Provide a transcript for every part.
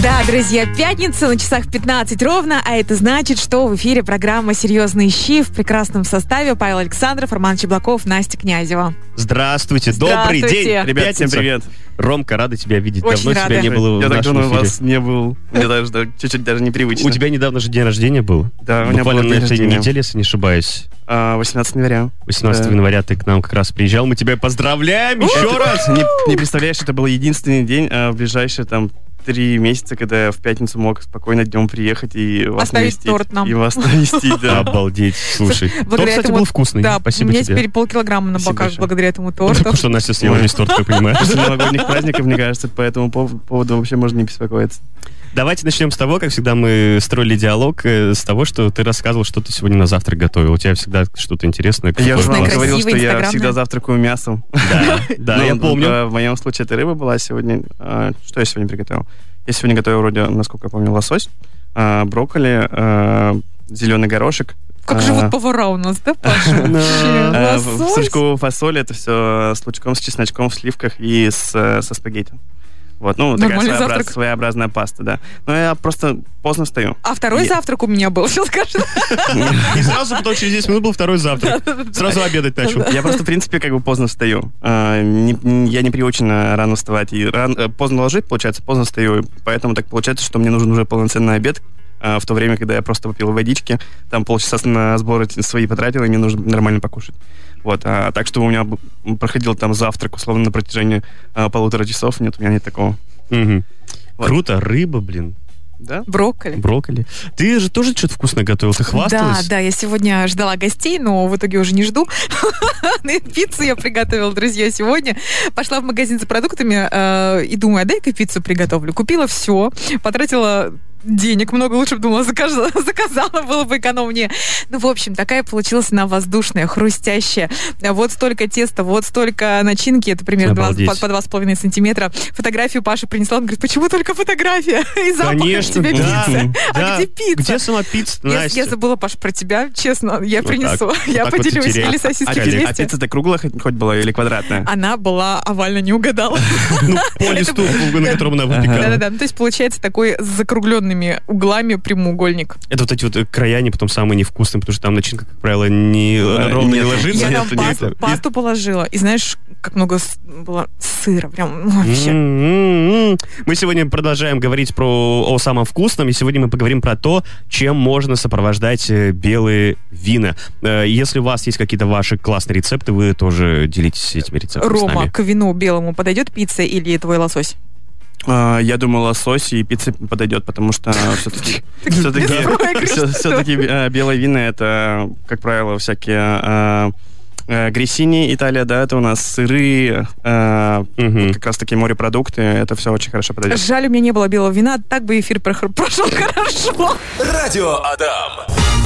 Да, друзья, пятница на часах 15 ровно, а это значит, что в эфире программа «Серьезные щи» в прекрасном составе Павел Александров, Роман Чеблаков, Настя Князева. Здравствуйте, добрый Здравствуйте. день, Ребят, всем привет. Ромка, рада тебя видеть. Очень Давно тебя рада. не было Я в так давно у эфире. вас не был. Мне даже да, чуть-чуть даже непривычно. У тебя недавно же день рождения был. Да, у меня Буквально был на этой неделе, если не ошибаюсь. А, 18 января. 18 Да. января ты к нам как раз приезжал. Мы тебя поздравляем еще раз. Не, не представляешь, это был единственный день а, в ближайшие там три месяца, когда я в пятницу мог спокойно днем приехать и вас Оставить навестить. торт нам. И вас навестить, да. Обалдеть, слушай. Торт, Благодаря кстати, этому- был вкусный. Да, Спасибо у меня тебе. теперь полкилограмма на боках благодаря этому торту. Потому что Настя съела весь торт, ты понимаешь. После новогодних праздников, мне кажется, по этому пов- поводу вообще можно не беспокоиться. Давайте начнем с того, как всегда мы строили диалог, э, с того, что ты рассказывал, что ты сегодня на завтрак готовил. У тебя всегда что-то интересное. Я же вам говорил, что я всегда завтракаю мясом. Да, да, Ну, я помню. э, В моем случае это рыба была сегодня. А, Что я сегодня приготовил? Я сегодня готовил вроде, насколько я помню, лосось, а, брокколи, зеленый горошек. Как а, живут повара у нас, да, Паша? Вообще, в- лосось. стручковую фасоль, это все с лучком, с чесночком, в сливках и с, э, со спагетти. Вот, ну, такая Нормальный своеобраз- завтрак. своеобразная паста, да. Но я просто поздно встаю. А второй Я- завтрак у меня был, сейчас скажу. И сразу потом через 10 минут был второй завтрак. Сразу обедать начал. Я просто, в принципе, как бы поздно встаю. А, я не приучен э, рано вставать. И э, поздно ложить, получается, поздно встаю. И Поэтому так получается, что мне нужен уже полноценный обед. а, В то время, когда я просто попил водички, там полчаса на сборы свои потратил, и мне нужно нормально покушать. Вот, а так что у меня проходил там завтрак, условно, на протяжении а, полутора часов. Нет, у меня нет такого. Мгм. Вот. Круто, рыба, блин, Да? Брокколи. брокколи. Ты же тоже что-то вкусное готовил, ты Да, хвасталась? да, я сегодня ждала гостей, но в итоге уже не жду. Пиццу я приготовила, друзья, сегодня. Пошла в магазин за продуктами э, и думаю, а дай-ка пиццу приготовлю. Купила все, потратила денег много, лучше бы думала, заказала, заказала, было бы экономнее. Ну, в общем, такая получилась она воздушная, хрустящая. Вот столько теста, вот столько начинки, это примерно два- по, по 2,5 сантиметра. Фотографию Паша принесла, он говорит, почему только фотография? И запах Конечно, тебя да, пиццы. да. А где пицца? Где сама пицца, Я, я забыла, Паш, про тебя, честно, я Вот принесу. так. Я Вот вот поделюсь. теряй. Или сосиски А в коллег, А вместе. пицца-то круглая хоть была или квадратная? Она была овально, не угадала. Ну, по листу, на котором она выпекала. Да-да-да. Ну, то есть получается такой с закругленными углами прямоугольник. Это вот эти вот э, края, они потом самые невкусные, потому что там начинка, как правило, не Да, ровно не ложится. Я там пасту, нет. пасту положила. И знаешь, как много было сыра. Прям ну, вообще. М-м-м. Мы сегодня продолжаем говорить про о самом вкусном, и сегодня мы поговорим про то, чем можно сопровождать э, белые вина. Э, Если у вас есть какие-то ваши классные рецепты, вы тоже делитесь этими рецептами Рома, к вину белому подойдет пицца или твой лосось? А, Я думал, лосось и пицца подойдет, потому что все-таки все-таки белые вина это, как правило, всякие а, а, грессини, Италия, да, это у нас сыры, Мгм. вот как раз таки морепродукты, это все очень хорошо подойдет. Жаль, у меня не было белого вина, так бы эфир прошел хорошо. Радио Адам.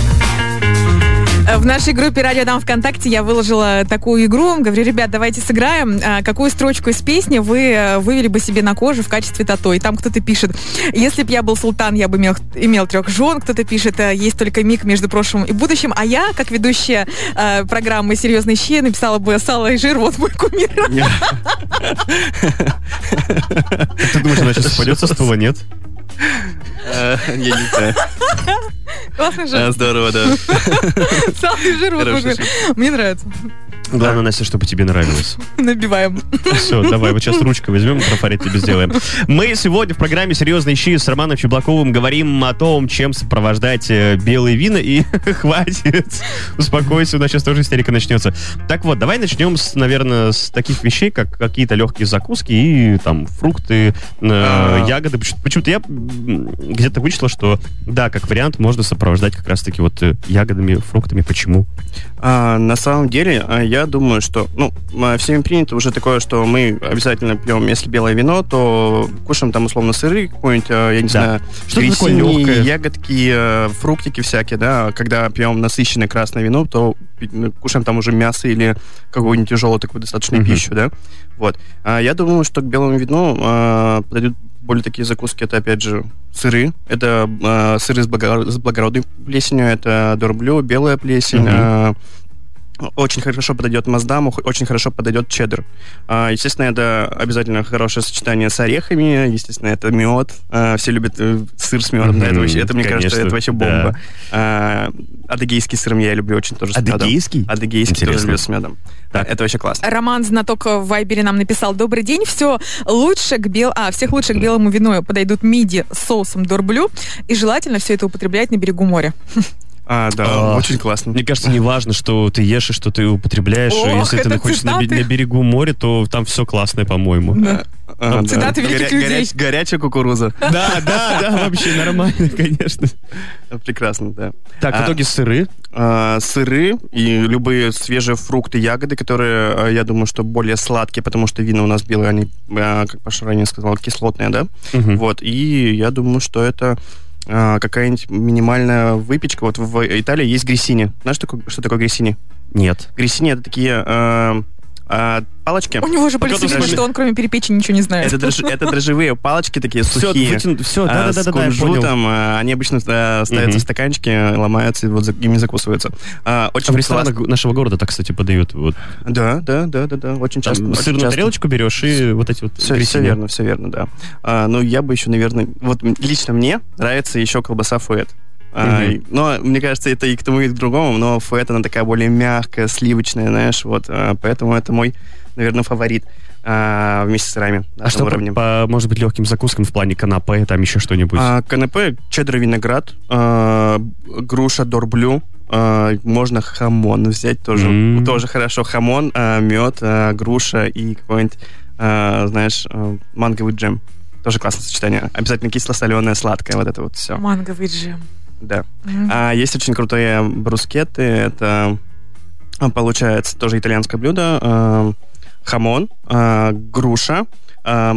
В нашей группе «Радио Дам ВКонтакте» я выложила такую игру. Говорю, ребят, давайте сыграем. А, Какую строчку из песни вы э, вывели бы себе на кожу в качестве тато? И там кто-то пишет, если б я был султан, я бы имел, имел трех жен. Кто-то пишет, «Э, есть только миг между прошлым и будущим. А я, как ведущая э, программы «Серьезные щи», написала бы «Сало и жир, вот мой кумир». Ты думаешь, она сейчас упадет со стула, нет? Э, Я не знаю. Классно же. А, Здорово, да. «Сало и жир, вот мой Хорошая кумир». Мне нравится. Главное, Настя, чтобы тебе нравилось. Набиваем. Все, давай, вот сейчас ручкой возьмем, трафарет тебе сделаем. Мы сегодня в программе «Серьезные щи» с Романом Чеблаковым говорим о том, чем сопровождать э, белые вина, и хватит, успокойся, у нас сейчас тоже истерика начнется. Так вот, давай начнем, с, наверное, с таких вещей, как какие-то легкие закуски и там фрукты, э, А. ягоды. Почему- Почему-то я где-то вычитал, что да, как вариант, можно сопровождать как раз-таки вот э, ягодами, фруктами. Почему? А, на самом деле, а, я думаю, что, ну, а, всеми принято уже такое, что мы обязательно пьем, если белое вино, то кушаем там условно сыры, какой-нибудь, а, я не Да. знаю, Что-то такое легкое. ягодки, э, фруктики всякие, да. Когда пьем насыщенное красное вино, то ну, кушаем там уже мясо или какую-нибудь тяжелую такую достаточно Мгм. пищу, да. Вот. А я думаю, что к белому вину а, подойдут более такие закуски, это опять же сыры. Это а, сыры с, благо- с благородной плесенью, это дорблю, белая плесень, а, очень хорошо подойдет Маздаму, очень хорошо подойдет чеддер. А, естественно, это обязательно хорошее сочетание с орехами, естественно, это мед. А, все любят э, сыр с медом, да, это, вообще, это мне Конечно, кажется, это вообще да. бомба. А, адыгейский сыр я люблю очень тоже с медом. Адыгейский? Адыгейский тоже Интересно. люблю с медом. Да, это вообще классно. Роман Знаток в Вайбере нам написал. Добрый день, все лучше к бел... а, всех лучше к белому вину подойдут миди с соусом дорблю. И желательно все это употреблять на берегу моря. А, да, А, очень классно. Мне кажется, не важно, что ты ешь и что ты употребляешь. Ох, Если ты находишься на, на берегу моря, то там все классное, по-моему. Да. А, да. Цитаты великих Горя- людей. горяч- горячая кукуруза. Да, да, да, вообще нормально, конечно. Прекрасно, да. Так, в А, итоге сыры. а, сыры и любые свежие фрукты, ягоды, которые, а, я думаю, что более сладкие, потому что вина у нас белые, они, как Паша ранее сказал, кислотные, да? Вот, и я думаю, что это а, какая-нибудь минимальная выпечка. Вот в Италии есть грессини. Знаешь, такое- что такое грессини? Нет. Грессини это такие а, а, палочки. У него же Пока полицейский, ты что он кроме перепечи ничего не знает. Это, дрожж- это дрожжевые палочки такие Все, сухие. все, а, да, да, с да, да, кунжутом, а, они обычно а, ставятся Мгм. в стаканчики, ломаются и вот за- ими закусываются. А, А очень в ресторанах нашего города так, кстати, подают. Вот. Да, да, да, да, да, очень часто. Там очень сыр на часто. тарелочку берешь и вот эти вот Все, гресини. верно, все верно, да. А, ну, я бы еще, наверное, вот лично мне нравится еще колбаса фуэт. А, но мне кажется, это и к тому, и к другому, но фуэт, она такая более мягкая, сливочная, знаешь, вот, а, поэтому это мой, наверное, фаворит а, вместе с сырами на А что, по, уровне. по, может быть, легким закускам в плане канапе, там еще что-нибудь? А, канапе, чеддер виноград, а, груша дорблю, а, можно хамон взять тоже, М. тоже хорошо. Хамон, а, мед, а, груша и какой-нибудь, а, знаешь, а, манговый джем. Тоже классное сочетание. Обязательно кисло-соленое, сладкое, вот это вот все. Манговый джем. Да. Мгм. А есть очень крутые брускеты. Это а, получается тоже итальянское блюдо. а, хамон, а, груша, а,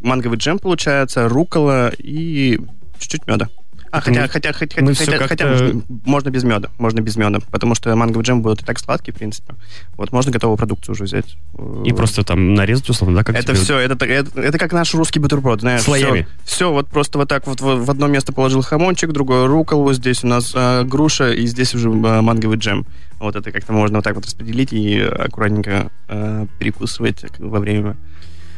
манговый джем получается, рукола и чуть-чуть меда. А, хотя, мы- хотя, хотя, мы хотя, хотя можно, можно без меда, можно без меда, потому что манговый джем будет и так сладкий, в принципе. Вот, можно готовую продукцию уже взять. И просто там нарезать, условно, да? Как это тебе? все, это, это, это как наш русский бутерброд, знаешь. Слоями. Все, вот просто вот так вот в, в одно место положил хамончик, другое руколу, здесь у нас а, груша, и здесь уже а, манговый джем. Вот это как-то можно вот так вот распределить и аккуратненько а, перекусывать во время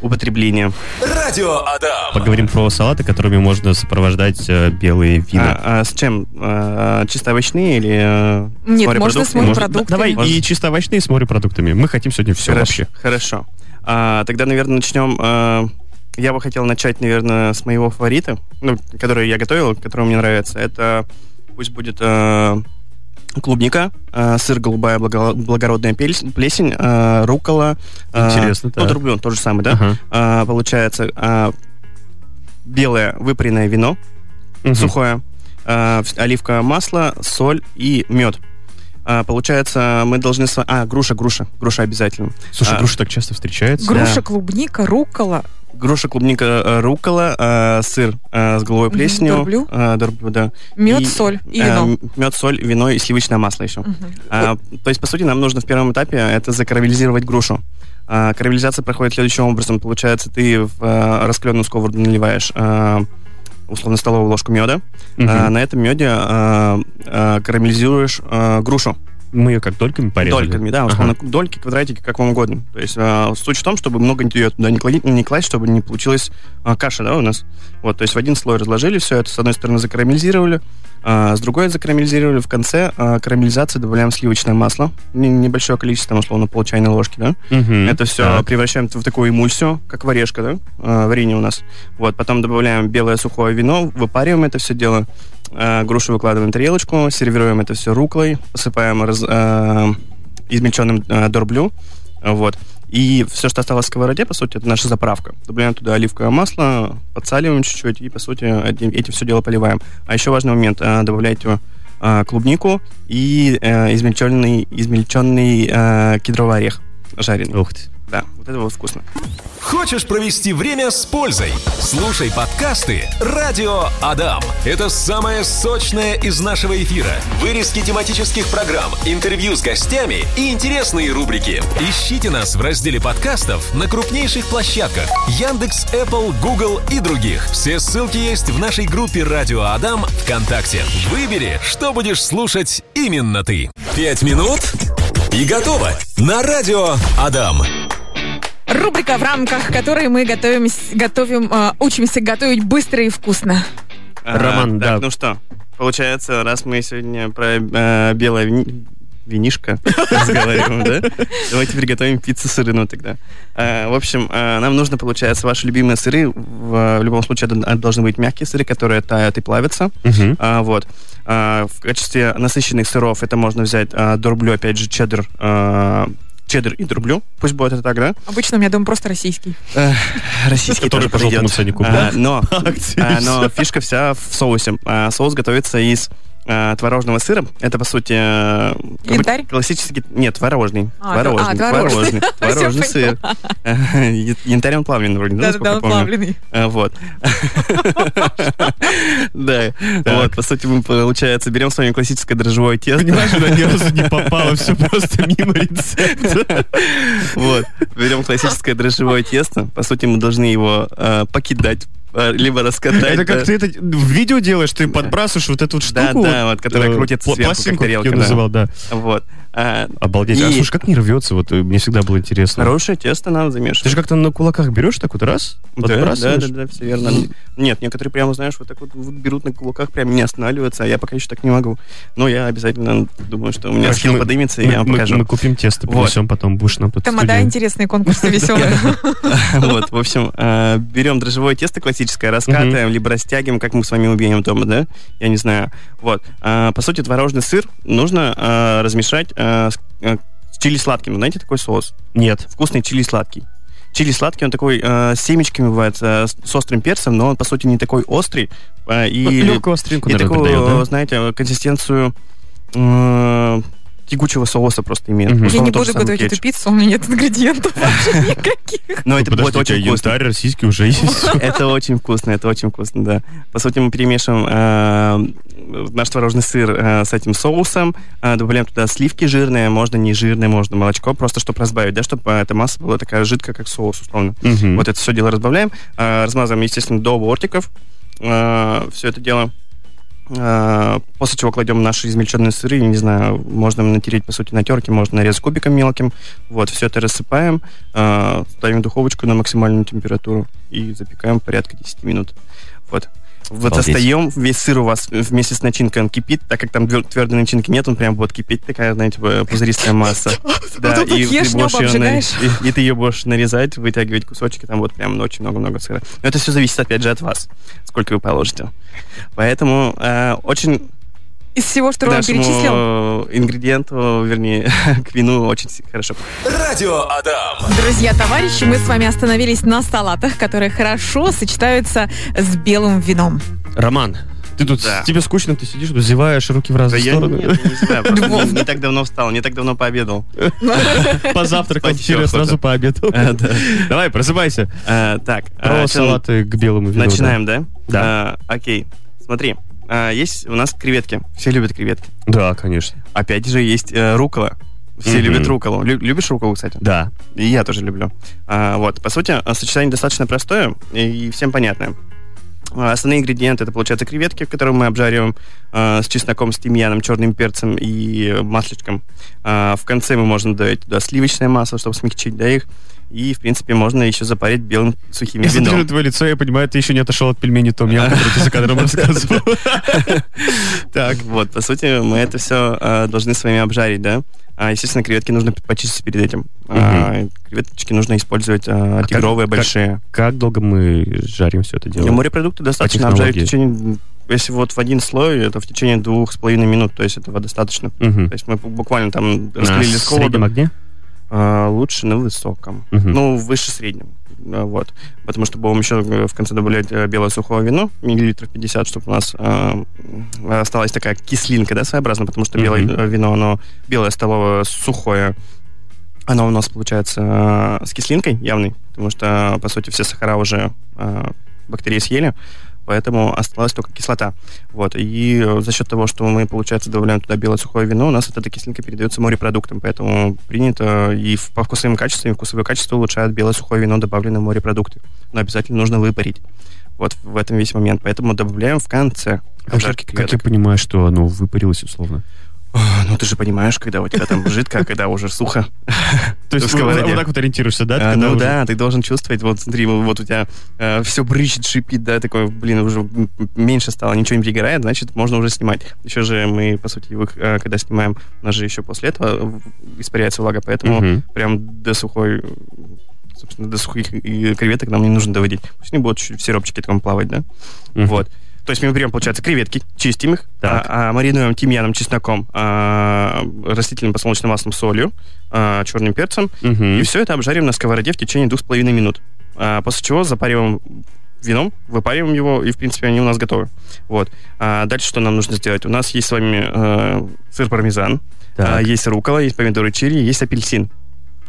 употребления. Радио Адам. Поговорим про салаты, которыми можно сопровождать э, белые вина. А, а с чем? А, чисто овощные или а, с Нет, можно с морепродуктами? Морепродуктами. Давай Может. и чисто овощные с морепродуктами. Мы хотим сегодня все Хорошо, вообще. Хорошо. А, тогда, наверное, начнем. а, я бы хотел начать, наверное, с моего фаворита, ну, который я готовил, который мне нравится. Это пусть будет а, клубника, а, сыр голубая благо- благородная пельс- плесень, а, рукола. а, Интересно, Ну, так. дробленый, то же самое, да? Ага. А, получается, а, белое выпаренное вино, Мгм. сухое, в- оливковое масло, соль и мед. А, получается, мы должны... с ва- А, груша, груша. Груша обязательно. Слушай, А. груша так часто встречается. Груша, Да. клубника, рукола. Груша, клубника, э, рукола, э, сыр э, с головой плесенью. дорблю. э, дорблю, да. Мед, И, соль и э, вино. мед, соль, вино и сливочное масло еще. А, то есть, по сути, нам нужно в первом этапе это закарамелизировать грушу. А, карамелизация проходит следующим образом. Получается, ты в э, раскаленную сковороду наливаешь э, условно столовую ложку меда. Мгм. А, на этом меде э, э, карамелизируешь э, грушу. Мы ее как дольками порезали. Дольками, да, Ага. дольки, квадратики, как вам угодно. То есть э, суть в том, чтобы много ее туда не, клади- не класть, чтобы не получилась э, каша, да, у нас. Вот, то есть в один слой разложили все это, с одной стороны закарамелизировали, а с другой закарамелизировали. В конце э, карамелизации добавляем сливочное масло, не- небольшое количество, там, условно, пол чайной ложки, да. Мгм. Это все Так. превращаем в такую эмульсию, как варежка, да, э, варенье у нас. Вот, потом добавляем белое сухое вино, выпариваем это все дело, э, грушу выкладываем на тарелочку, сервируем это все руклой, посыпаем раз, э, измельченным э, дорблю, вот. И все, что осталось в сковороде, по сути, это наша заправка. Добавляем туда оливковое масло, подсаливаем чуть-чуть и, по сути, этим, этим все дело поливаем. А еще важный момент, э, добавляйте э, клубнику и э, измельченный, измельченный кедровый орех жареный. Ух ты. Да, вот это вот вкусно. Хочешь провести время с пользой? Слушай подкасты «Радио Адам». Это самое сочное из нашего эфира. Вырезки тематических программ, интервью с гостями и интересные рубрики. Ищите нас в разделе подкастов на крупнейших площадках Яндекс, Apple, Google и других. Все ссылки есть в нашей группе «Радио Адам» ВКонтакте. Выбери, что будешь слушать именно ты. Пять минут и готово. На радио Адам. Рубрика, в рамках которой мы готовим, готовим э, учимся готовить быстро и вкусно. А, Роман, так, да. ну что, получается, раз мы сегодня про э, белое вини- винишко разговариваем, да? Давайте приготовим пиццу с рыну тогда. А, В общем, нам нужно, получается, ваши любимые сыры. В любом случае, это должны быть мягкие сыры, которые тают и плавятся. Вот. В качестве насыщенных сыров это можно взять дорблю, опять же, чеддер, чеддер и дорблю. Пусть будет это так, да? Обычно у меня дом просто российский. Российский Который тоже по желтому подойдет. ценнику, А? Но, а, но фишка вся в соусе. А, Соус готовится из а, творожного сыра. Это, по сути... э, Янтарь? Классический... Нет, творожный. А, Творожный. а, творожный. Творожный. Сыр. Я- Янтарь он плавленый вроде, да, я он помню? плавленый. А, Вот. Да. Вот, по сути, мы, получается, берем с вами классическое дрожжевое тесто. Понимаешь, она ни разу не попала, все просто мимо рецепта. Вот. Берем классическое дрожжевое тесто. По сути, мы должны его э, покидать, э, либо раскатать. Это да. как ты это в видео делаешь, ты подбрасываешь вот эту вот Да, штуку. да, вот, которая э, крутится сверху, как тарелка, да. называл, да. Вот. А, Обалдеть. А И- слушай, как не рвется? Вот э, мне всегда было интересно. Хорошее тесто надо Ты замешивать. же как-то на кулаках берешь так вот раз, Да, да, да, да, все верно. Нет, некоторые прямо, знаешь, вот так вот, вот берут на кулаках, прям не останавливаются, а я пока еще так не могу. Но я обязательно думаю, что у меня Короче, скилл мы- подымется, и мы, я вам мы- покажу. мы купим тесто, Вот. принесем потом, будешь нам тут в Тамада студии. интересные конкурсы веселые. Вот, в общем, берем дрожжевое тесто классическое, раскатываем, либо растягиваем, как мы с вами умеем дома, да? Я не знаю. Вот. А, По сути, творожный сыр нужно размешать э, с э, с чили сладким. Знаете такой соус? Нет. Вкусный чили сладкий. Чили сладкий, он такой э, с семечками бывает, э, с, с острым перцем, но он, по сути, не такой острый. э, и Легкую остринку, и наверное, такую, придает, да? знаете, консистенцию э, тягучего соуса просто имеет. Мгм. Я не буду готовить эту кетчуп. пиццу, у меня нет ингредиентов вообще никаких. Но это будет очень вкусно. янтарь российский уже есть. Это очень вкусно, это очень вкусно, да. По сути, мы перемешиваем э, наш творожный сыр э, с этим соусом, э, добавляем туда сливки жирные, можно не жирные, можно молочко, просто чтобы разбавить, да, чтобы эта масса была такая жидкая, как соус, условно. Вот это все дело разбавляем, размазываем, естественно, до бортиков, все это дело. Э, После чего кладем наши измельченные сыры, не знаю, можно натереть, по сути, на терке, можно нарезать кубиком мелким. Вот, все это рассыпаем, э, ставим духовочку на максимальную температуру и запекаем порядка 10 минут. Вот. Вот Обалдеть. достаем, весь сыр у вас вместе с начинкой он кипит, так как там твердой начинки нет, он прям будет кипеть, такая, знаете, э, пузыристая масса. Да, и ешь, ты будешь и, и ты ее будешь нарезать, вытягивать кусочки, там вот прям очень много-много сыра. Но это все зависит, опять же, от вас, сколько вы положите. Поэтому э, очень Из всего, что Рома перечислил, э, ингредиенту, вернее, к вину очень хорошо. Радио Адам. Друзья, товарищи, мы с вами остановились на салатах, которые хорошо сочетаются с белым вином. Роман, ты тут, Да. тебе скучно, ты сидишь, зеваешь, руки в Да разные я стороны. нет, я не знаю, просто Львов. не, не так давно встал, не так давно пообедал. Позавтракал, вчера сразу пообедал. Да. Давай, просыпайся. Так, Про салаты к белому вину. начинаем, да? Да. Окей, смотри, а, есть у нас креветки, все любят креветки. Да, конечно. Опять же, есть э, рукола. Все Мгм. любят руколу. Лю- любишь руколу, кстати? Да. И я тоже люблю. А, вот, по сути, а, сочетание достаточно простое и всем понятное. А, Основные ингредиенты это получается креветки, которые мы обжариваем а, с чесноком, с тимьяном, черным перцем и э, масличком. А, в конце мы можем добавить туда сливочное масло, чтобы смягчить да, их. И, в принципе, можно еще запарить белым сухим Я смотрю на вином. твое лицо, я понимаю, ты еще не отошел от пельменей Том Ям, который ты за кадром рассказывал. Так, вот, по сути, мы это все должны с вами обжарить, да? А, естественно, креветки нужно почистить перед этим. А, креветочки нужно использовать а, тигровые, как- большие. Как долго мы жарим все это И дело? морепродукты достаточно обжарить в течение... Если вот в один слой, это в течение двух с половиной минут, то есть этого достаточно. То есть мы буквально там На раскалили сковороду. среднем огне? А, лучше на высоком. Мгм. Ну, выше среднего. Да, Вот. Потому что будем еще э, в конце добавлять э, белое сухое вино, миллилитров 50, чтобы у нас э, осталась такая кислинка, да, своеобразно, потому что белое э, вино, оно белое столовое, сухое, оно у нас получается э, с кислинкой явной, потому что, по сути, все сахара уже э, бактерии съели, поэтому осталась только кислота. Вот. И э, за счет того, что мы, получается, добавляем туда белое сухое вино, у нас эта кислинка передается морепродуктам, поэтому принято и по вкусовым качествам, и вкусовое качество улучшает белое сухое вино, добавленное в морепродукты. Но обязательно нужно выпарить. Вот в этом весь момент. Поэтому добавляем в конце обжарки как я понимаю, что оно выпарилось условно? «А, Ну, ты же понимаешь, когда у тебя там жидко, а когда уже сухо. То есть вот, так вот ориентируешься, да? А, ну да, ты должен чувствовать, вот смотри, вот, у тебя все брычит, шипит, да, такой, блин, уже меньше стало, ничего не пригорает, значит, можно уже снимать. Еще же мы, по сути, э, когда снимаем, у нас же еще после этого испаряется влага, поэтому прям до сухой, собственно, до сухих креветок нам не нужно доводить. Пусть они будут чуть в сиропчике таком плавать, да? Вот. То есть мы берем, получается, креветки, чистим их, а- а маринуем тимьяном, чесноком, а, растительным подсолнечным маслом, солью, а, черным перцем, Мгм. и все это обжарим на сковороде в течение двух с половиной минут. А, после чего запариваем вином, выпариваем его, и, в принципе, они у нас готовы. Вот. А дальше что нам нужно сделать? У нас есть с вами э, сыр пармезан, Так. а, есть рукола, есть помидоры черри, есть апельсин.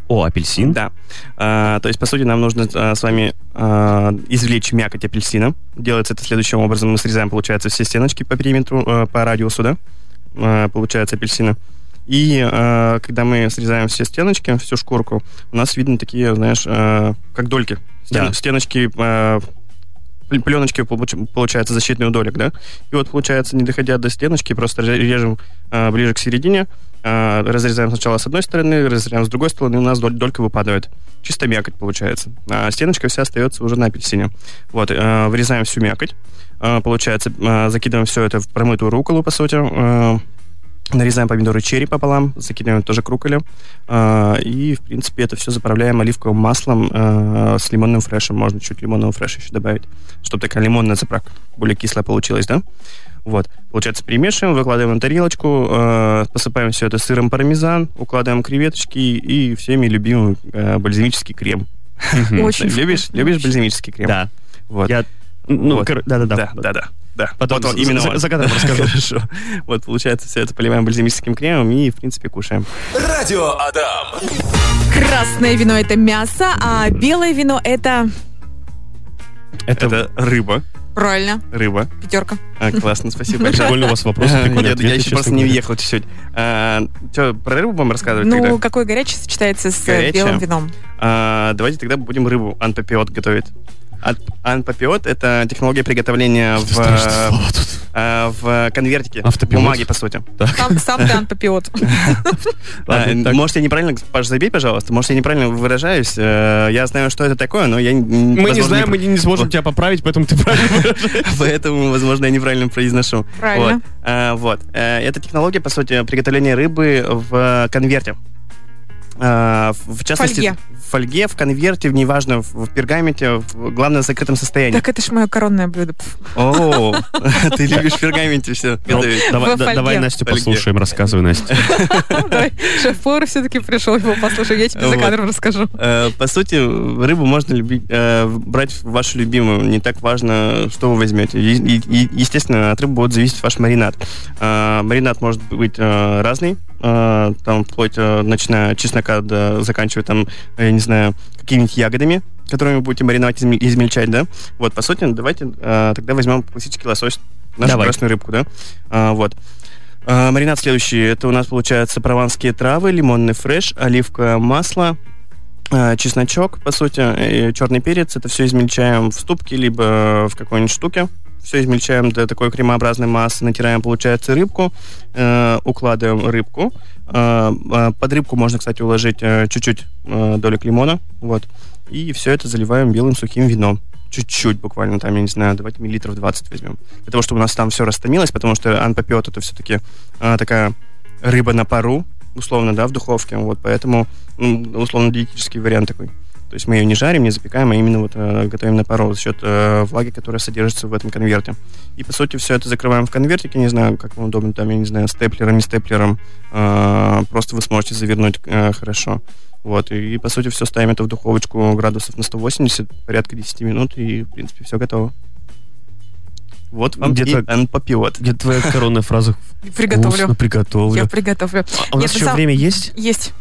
О, апельсин? Да. А, то есть, по сути, нам нужно а, с вами а, извлечь мякоть апельсина. Делается это следующим образом. Мы срезаем, получается, все стеночки по периметру, а, по радиусу, да, а, получается, апельсина. И а, когда мы срезаем все стеночки, всю шкурку, у нас видно такие, знаешь, а, как дольки. Стен- Да. Стеночки, а, пленочки, получ- получается, защитный удолик, да? И вот, получается, не доходя до стеночки, просто ре- режем а, ближе к середине, а, разрезаем сначала с одной стороны, разрезаем с другой стороны, и у нас доль- долька выпадает. Чисто мякоть получается. А стеночка вся остается уже на апельсине. Вот, а, вырезаем всю мякоть. А, получается, а, закидываем все это в промытую руколу, по сути. А, нарезаем помидоры черри пополам, закидываем тоже к руколе. А, и, в принципе, это все заправляем оливковым маслом а, с лимонным фрешем. Можно чуть лимонного фреша еще добавить, чтобы такая лимонная заправка более кислая получилась, да? Вот. Получается, перемешиваем, выкладываем на тарелочку, э, посыпаем все это сыром пармезан, укладываем креветочки и всеми любимый э, бальзамический крем. Очень любишь, бальзамический крем? Да. Вот. Я... Ну, Вот. кор- да-да-да. да, да, да. да. Потом Вот именно за- он. за кадром расскажу. Хорошо. Вот, получается, все это поливаем бальзамическим кремом и, в принципе, кушаем. Радио Адам. Красное вино это мясо, а белое вино это Это, Это рыба. правильно Рыба. пятерка. А, классно, спасибо большое. прикольный у вас вопрос, Я, ответ, я еще просто не въехал чуть-чуть. что, про рыбу будем рассказывать Ну, тогда? какой горячий сочетается с э, белым вином? А, давайте тогда будем рыбу анпапиот готовить. Ан- Анпапиот — это технология приготовления в, тут. а, в конвертике, Автопилот? бумаги, по сути. Сам, сам ты А, так. может, я неправильно, Паш, забей, пожалуйста, может, я неправильно выражаюсь. Э, Я знаю, что это такое, но я... Мы не знаем, мы не, сможем тебя поправить, поэтому ты правильно выражаешь. Поэтому, возможно, я неправильно произношу. Правильно. Вот. Вот. Э, Это технология, по сути, приготовления рыбы в конверте. А, в частности, Фольге. в фольге, в конверте, в неважно, в в пергаменте, в, главное, в закрытом состоянии. Так это ж мое коронное блюдо. О, ты любишь в пергаменте все. Давай, Настю послушаем, рассказывай, Настя. Шеф-повар все-таки пришел, его послушай, я тебе за кадром расскажу. Э, По сути, рыбу можно любить, э, брать вашу любимую. Не так важно, что вы возьмете. Естественно, от рыбы будет зависеть ваш маринад. Э, Маринад может быть э, разный. Э, Там вплоть, э, начиная от чеснока до заканчивая там, я не знаю, какими-нибудь ягодами, которыми вы будете мариновать, изме- измельчать, да? Вот, по сути, давайте э, тогда возьмем классический лосось, нашу Давай. красную рыбку, да? А, Вот. А, Маринад следующий. Это у нас получается прованские травы, лимонный фреш, оливковое масло, чесночок, по сути, черный перец. Это все измельчаем в ступке, либо в какой-нибудь штуке. Все измельчаем до такой кремообразной массы, натираем, получается, рыбку, э, укладываем рыбку. Э, э, под рыбку можно, кстати, уложить э, чуть-чуть э, долек лимона, вот. И все это заливаем белым сухим вином. Чуть-чуть буквально, там, я не знаю, давайте миллилитров 20 возьмем. Для того, чтобы у нас там все растомилось, потому что анпапиот это все-таки такая рыба на пару, условно, да, в духовке. Вот, поэтому, м, условно, диетический вариант такой. То есть мы ее не жарим, не запекаем, а именно вот э, готовим на пару за счет э, влаги, которая содержится в этом конверте. И, по сути, все это закрываем в конвертике, не знаю, как вам удобно, там, я не знаю, степлером, не степлером. э, просто вы сможете завернуть э, хорошо. Вот, и, по сути, все ставим это в духовочку градусов на 180, порядка 10 минут, и, в принципе, все готово. Вот вам Где-то- и анпапиот. Где твоя коронная фраза? Приготовлю. Вкусно, приготовлю. Я приготовлю. А у нас еще время есть? Есть.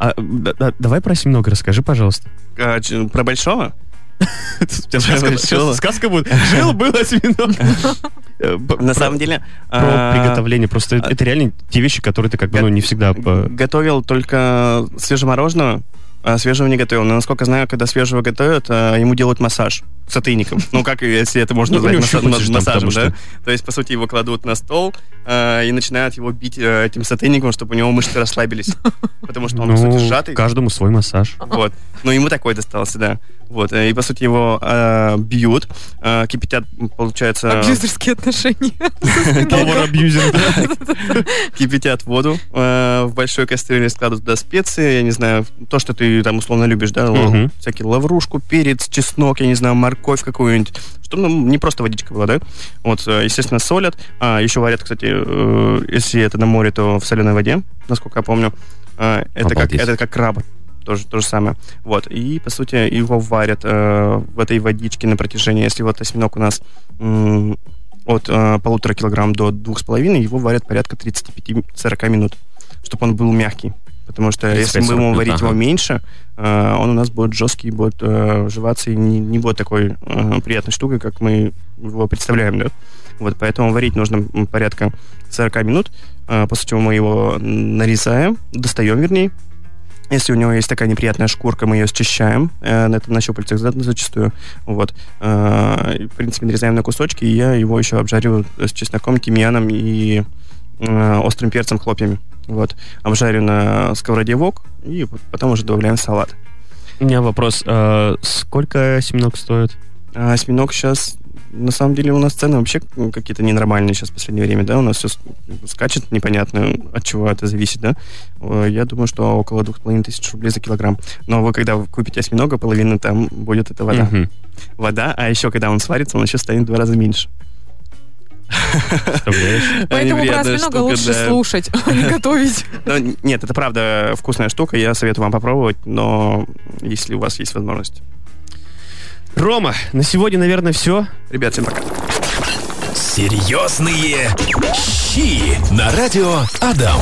А, да- да- давай про осьминога расскажи, пожалуйста. А, ч- про большого? Сказка- сказка будет. Жил, был осьминог. Э, На самом деле... Про а, приготовление. Просто это- это реально те вещи, которые ты как бы, ну, не всегда... Готовил только свежемороженого, а свежего не готовил. Но, насколько знаю, когда свежего готовят, а, ему делают массаж. Сотейником. Ну, как если это можно Ну, назвать же там, массажем, да? То есть, по сути, его кладут на стол э, и начинают его бить э, этим сотейником, чтобы у него мышцы расслабились. Потому что он, по Ну, сути, сжатый. каждому свой массаж. Вот. Но ему такой достался, да. Вот. э, И, по сути, его э, бьют, э, кипятят, получается, Абьюзерские отношения. абьюзер, кипятят воду э, в большой кастрюле, складывают туда специи, я не знаю, то, что ты там условно любишь, да, всякие лаврушку, перец, чеснок, я не знаю, морковь какую-нибудь, чтобы ну, не просто водичка была, да. Вот, э, естественно, солят. А, еще варят, кстати, э, если это на море, то в соленой воде, насколько я помню. А, это, как, это как краб. Тоже то же самое. Вот. И, по сути, его варят э, в этой водичке на протяжении, если вот осьминог у нас м, от э, полутора килограмм до двух с половиной, его варят порядка 35-40 минут, чтобы он был мягкий. Потому что если 35-40 мы будем варить ага. его меньше, э, он у нас будет жесткий, будет э, жеваться и не, не будет такой э, приятной штукой, как мы его представляем, да. Вот, поэтому варить нужно порядка 40 минут, э, после чего мы его нарезаем, достаем, вернее, если у него есть такая неприятная шкурка, мы ее счищаем. Э, на это на щупальцах за- зачастую. Вот. Э, в принципе, нарезаем на кусочки, и я его еще обжариваю с чесноком, тимьяном и острым перцем, хлопьями. Вот. Обжарю на сковороде вок, и потом уже добавляем салат. У меня вопрос. а сколько осьминог стоит? А осьминог сейчас... На самом деле у нас цены вообще какие-то ненормальные сейчас в последнее время, да, у нас все скачет непонятно, от чего это зависит, да. Э, Я думаю, что около двух половиной тысяч рублей за килограмм. Но вы, когда вы купите осьминога, половина там будет это вода. Вода, а еще, когда он сварится, он еще станет в два раза меньше. Поэтому про осьминога лучше слушать, а не готовить. Но н- нет, это правда вкусная штука, я советую вам попробовать, но если у вас есть возможность. Рома, на сегодня, наверное, все. Ребят, всем пока. Серьезные щи на радио Адам.